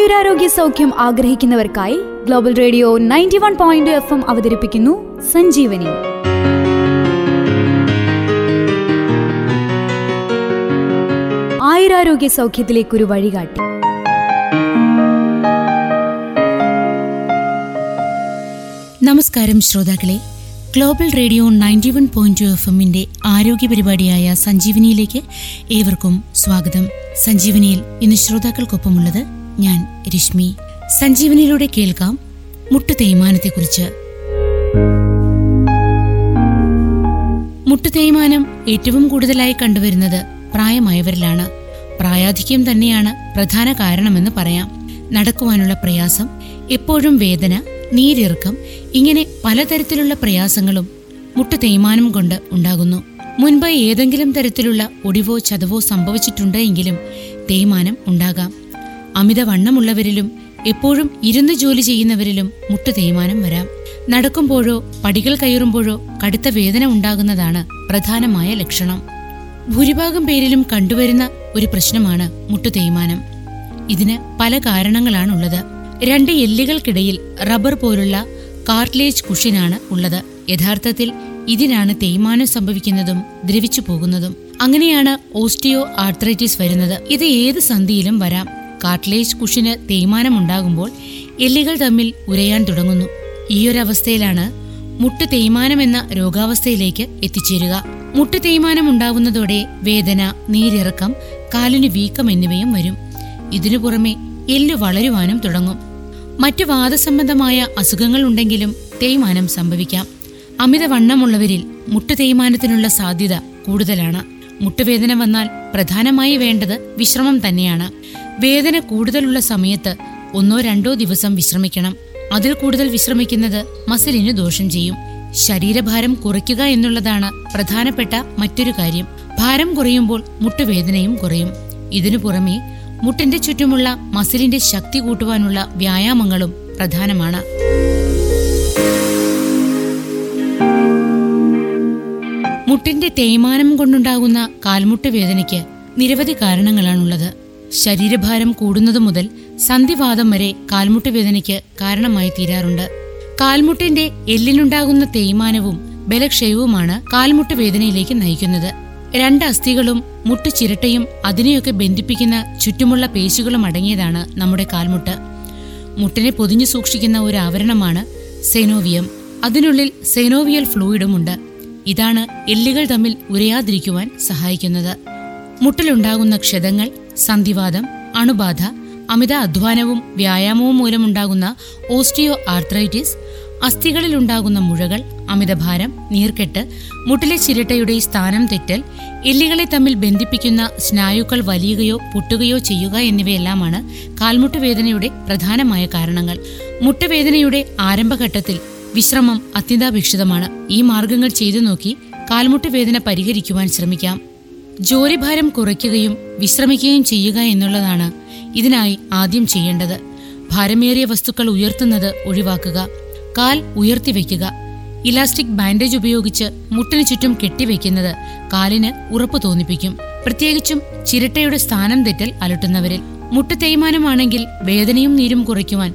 ആയുരാരോഗ്യ സൗഖ്യം ആഗ്രഹിക്കുന്നവർക്കായി global radio ninety one point F M അവതരിപ്പിക്കുന്നു സഞ്ജീവനി. ആയുരാരോഗ്യ സൗഖ്യത്തിലേക്കൊരു വഴികാട്ടി. നമസ്കാരം ശ്രോതാക്കളെ. Global radio ninety one point F എമ്മിന്റെ ആരോഗ്യ പരിപാടിയായ സഞ്ജീവനിയിലേക്ക് ഏവർക്കും സ്വാഗതം. സഞ്ജീവനിയിൽ ഇന്ന് ശ്രോതാക്കൾക്കൊപ്പമുള്ളത് ഞാൻ രശ്മി. സഞ്ജീവനിയിലൂടെ കേൾക്കാം മുട്ടു തേയ്മാനത്തെക്കുറിച്ച്. മുട്ടു തേയ്മാനം ഏറ്റവും കൂടുതലായി കണ്ടുവരുന്നത് പ്രായമായവരിലാണ്. പ്രായാധിക്യം തന്നെയാണ് പ്രധാന കാരണമെന്ന് പറയാം. നടക്കുവാനുള്ള പ്രയാസം എപ്പോഴും വേദന നീരിറക്കം ഇങ്ങനെ പലതരത്തിലുള്ള പ്രയാസങ്ങളും മുട്ടു തേയ്മാനം കൊണ്ട് ഉണ്ടാകുന്നു. മുൻപ് ഏതെങ്കിലും തരത്തിലുള്ള ഒടിവോ ചതവോ സംഭവിച്ചിട്ടുണ്ട് എങ്കിലും തേയ്മാനം ഉണ്ടാകാം. അമിതവണ്ണമുള്ളവരിലും എപ്പോഴും ഇരുന്ന് ജോലി ചെയ്യുന്നവരിലും മുട്ടു തേയ്മാനം വരാം. നടക്കുമ്പോഴോ പടികൾ കയറുമ്പോഴോ കടുത്ത വേദന ഉണ്ടാകുന്നതാണ് പ്രധാനമായ ലക്ഷണം. ഭൂരിഭാഗം പേരിലും കണ്ടുവരുന്ന ഒരു പ്രശ്നമാണ് മുട്ടു തേയ്മാനം. ഇതിന് പല കാരണങ്ങളാണുള്ളത്. രണ്ട് എല്ലുകൾക്കിടയിൽ റബ്ബർ പോലുള്ള കാർട്ട്ലേജ് കുഷിനാണ് ഉള്ളത്. യഥാർത്ഥത്തിൽ ഇതിനാണ് തേയ്മാനം സംഭവിക്കുന്നതും ദ്രവിച്ചു പോകുന്നതും അങ്ങനെയാണ് ഓസ്റ്റിയോ ആർത്രൈറ്റിസ് വരുന്നത്. ഇത് ഏത് സന്ധിയിലും വരാം. കാർട്ട്ലേജ് കുഷിന് തേയ്മാനം ഉണ്ടാകുമ്പോൾ എല്ലുകൾ തമ്മിൽ ഉരയാൻ തുടങ്ങുന്നു. ഈയൊരവസ്ഥയിലാണ് മുട്ട് തേയ്മാനം എന്ന രോഗാവസ്ഥയിലേക്ക് എത്തിച്ചേരുക. മുട്ട് തേയ്മാനം ഉണ്ടാകുന്നതോടെ വേദന നീരിറക്കം കാലിന് വീക്കം എന്നിവയും വരും. ഇതിനു പുറമെ എല്ലു വളരുവാനും തുടങ്ങും. മറ്റു വാദസംബന്ധമായ അസുഖങ്ങൾ ഉണ്ടെങ്കിലും തേയ്മാനം സംഭവിക്കാം. അമിതവണ്ണമുള്ളവരിൽ മുട്ട് തേയ്മാനത്തിനുള്ള സാധ്യത കൂടുതലാണ്. മുട്ടുവേദന വന്നാൽ പ്രധാനമായി വേണ്ടത് വിശ്രമം തന്നെയാണ്. വേദന കൂടുതലുള്ള സമയത്ത് ഒന്നോ രണ്ടോ ദിവസം വിശ്രമിക്കണം. അതിൽ കൂടുതൽ വിശ്രമിക്കുന്നത് മസിലിന് ദോഷം ചെയ്യും. ശരീരഭാരം കുറയ്ക്കുക എന്നുള്ളതാണ് പ്രധാനപ്പെട്ട മറ്റൊരു കാര്യം. ഭാരം കുറയുമ്പോൾ മുട്ടുവേദനയും കുറയും. ഇതിനു പുറമെ മുട്ടിന്റെ ചുറ്റുമുള്ള മസിലിന്റെ ശക്തി കൂട്ടുവാനുള്ള വ്യായാമങ്ങളും പ്രധാനമാണ്. മുട്ടിന്റെ തേയ്മാനം കൊണ്ടുണ്ടാകുന്ന കാൽമുട്ട് വേദനയ്ക്ക് നിരവധി കാരണങ്ങളാണുള്ളത്. ശരീരഭാരം കൂടുന്നതു മുതൽ സന്ധിവാദം വരെ കാൽമുട്ട് വേദനയ്ക്ക് കാരണമായി തീരാറുണ്ട്. കാൽമുട്ടിന്റെ എല്ലിനുണ്ടാകുന്ന തേയ്മാനവും ബലക്ഷയവുമാണ് കാൽമുട്ട് വേദനയിലേക്ക് നയിക്കുന്നത്. രണ്ട് അസ്ഥികളും മുട്ട് ചിരട്ടയും അതിനെയൊക്കെ ബന്ധിപ്പിക്കുന്ന ചുറ്റുമുള്ള പേശികളും അടങ്ങിയതാണ് നമ്മുടെ കാൽമുട്ട്. മുട്ടിനെ പൊതിഞ്ഞു സൂക്ഷിക്കുന്ന ഒരു ആവരണമാണ് സെനോവിയം. അതിനുള്ളിൽ സെനോവിയൽ ഫ്ലൂയിഡും ഉണ്ട് ഇതാണ് എല്ലുകൾ തമ്മിൽ ഉരയാതിരിക്കുവാൻ സഹായിക്കുന്നത്. മുട്ടിലുണ്ടാകുന്ന ക്ഷതങ്ങൾ സന്ധിവാദം അണുബാധ അമിത അധ്വാനവും വ്യായാമവും മൂലമുണ്ടാകുന്ന ഓസ്റ്റിയോ ആർത്രൈറ്റിസ് അസ്ഥികളിലുണ്ടാകുന്ന മുഴകൾ അമിതഭാരം നീർക്കെട്ട് മുട്ടിലെ ചിരട്ടയുടെ സ്ഥാനം തെറ്റൽ എല്ലുകളെ തമ്മിൽ ബന്ധിപ്പിക്കുന്ന സ്നായുക്കൾ വലിയുകയോ പൊട്ടുകയോ ചെയ്യുക എന്നിവയെല്ലാമാണ് കാൽമുട്ടുവേദനയുടെ പ്രധാനമായ കാരണങ്ങൾ. മുട്ടുവേദനയുടെ ആരംഭഘട്ടത്തിൽ വിശ്രമം അത്യന്താപേക്ഷിതമാണ്. ഈ മാർഗങ്ങൾ ചെയ്തു നോക്കി കാൽമുട്ടുവേദന പരിഹരിക്കുവാൻ ശ്രമിക്കാം. ജോലിഭാരം കുറയ്ക്കുകയും വിശ്രമിക്കുകയും ചെയ്യുക എന്നുള്ളതാണ് ഇതിനായി ആദ്യം ചെയ്യേണ്ടത്. ഭാരമേറിയ വസ്തുക്കൾ ഉയർത്തുന്നത് ഒഴിവാക്കുക. കാൽ ഉയർത്തി ഉയർത്തിവെക്കുക ഇലാസ്റ്റിക് ബാൻഡേജ് ഉപയോഗിച്ച് മുട്ടിന് ചുറ്റും കെട്ടിവെക്കുന്നത് കാലിന് ഉറപ്പ് തോന്നിപ്പിക്കും. പ്രത്യേകിച്ചും ചിരട്ടയുടെ സ്ഥാനം തെറ്റൽ അലട്ടുന്നവരിൽ. മുട്ട് തേയ്മാനമാണെങ്കിൽ വേദനയും നീരും കുറയ്ക്കുവാൻ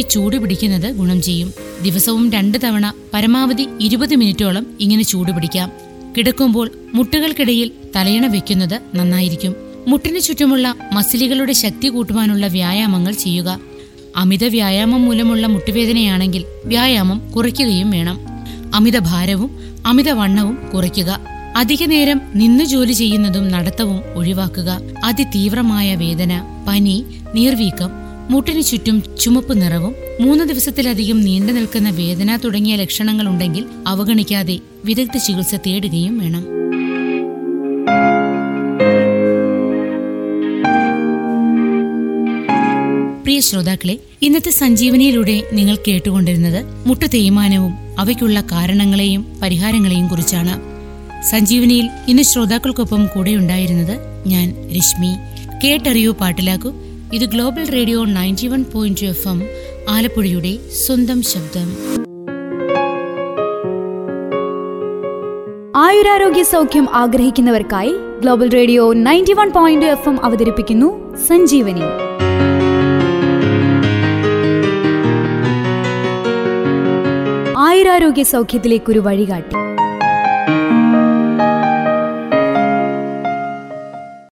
ചൂട് പിടിക്കുന്നത് ഗുണം ചെയ്യും. ദിവസവും രണ്ട് തവണ പരമാവധി ഇരുപത് മിനിറ്റോളം ഇങ്ങനെ ചൂട് പിടിക്കാം. കിടക്കുമ്പോൾ മുട്ടുകൾക്കിടയിൽ തലയണ വെക്കുന്നത് നന്നായിരിക്കും. മുട്ടിനു ചുറ്റുമുള്ള മസിലുകളുടെ ശക്തി കൂട്ടുവാനുള്ള വ്യായാമങ്ങൾ ചെയ്യുക. അമിത വ്യായാമം മൂലമുള്ള മുട്ടുവേദനയാണെങ്കിൽ വ്യായാമം കുറയ്ക്കുകയും വേണം. അമിത ഭാരവും അമിത വണ്ണവും കുറയ്ക്കുക. അധിക നേരം നിന്നു ജോലി ചെയ്യുന്നതും നടത്തവും ഒഴിവാക്കുക. അതിതീവ്രമായ വേദന പനി നീർവീക്കം മുട്ടിനു ചുറ്റും ചുമപ്പ് നിറവും മൂന്ന് ദിവസത്തിലധികം നീണ്ടു നിൽക്കുന്ന വേദന തുടങ്ങിയ ലക്ഷണങ്ങൾ ഉണ്ടെങ്കിൽ അവഗണിക്കാതെ വിദഗ്ധ ചികിത്സ തേടുകയും വേണം. പ്രിയ ശ്രോതാക്കളെ ഇന്നത്തെ സഞ്ജീവനിയിലൂടെ നിങ്ങൾ കേട്ടുകൊണ്ടിരുന്നത് മുട്ടു തേയ്മാനവും അവയ്ക്കുള്ള കാരണങ്ങളെയും പരിഹാരങ്ങളെയും കുറിച്ചാണ്. സഞ്ജീവനിയിൽ ഇന്ന് ശ്രോതാക്കൾക്കൊപ്പം കൂടെയുണ്ടായിരുന്നത് ഞാൻ രശ്മി. കേട്ടറിയൂ പാട്ടിലാക്കൂ. ഇത് global radio ninety one point F M ആലപ്പുഴയുടെ സ്വന്തം ശബ്ദം. ആയുരാരോഗ്യ സൗഖ്യം ആഗ്രഹിക്കുന്നവർക്കായി global radio ninety one point F M അവതരിപ്പിക്കുന്നു സഞ്ജീവനി. ആയുരാരോഗ്യ സൗഖ്യത്തിലേക്കൊരു വഴികാട്ടി.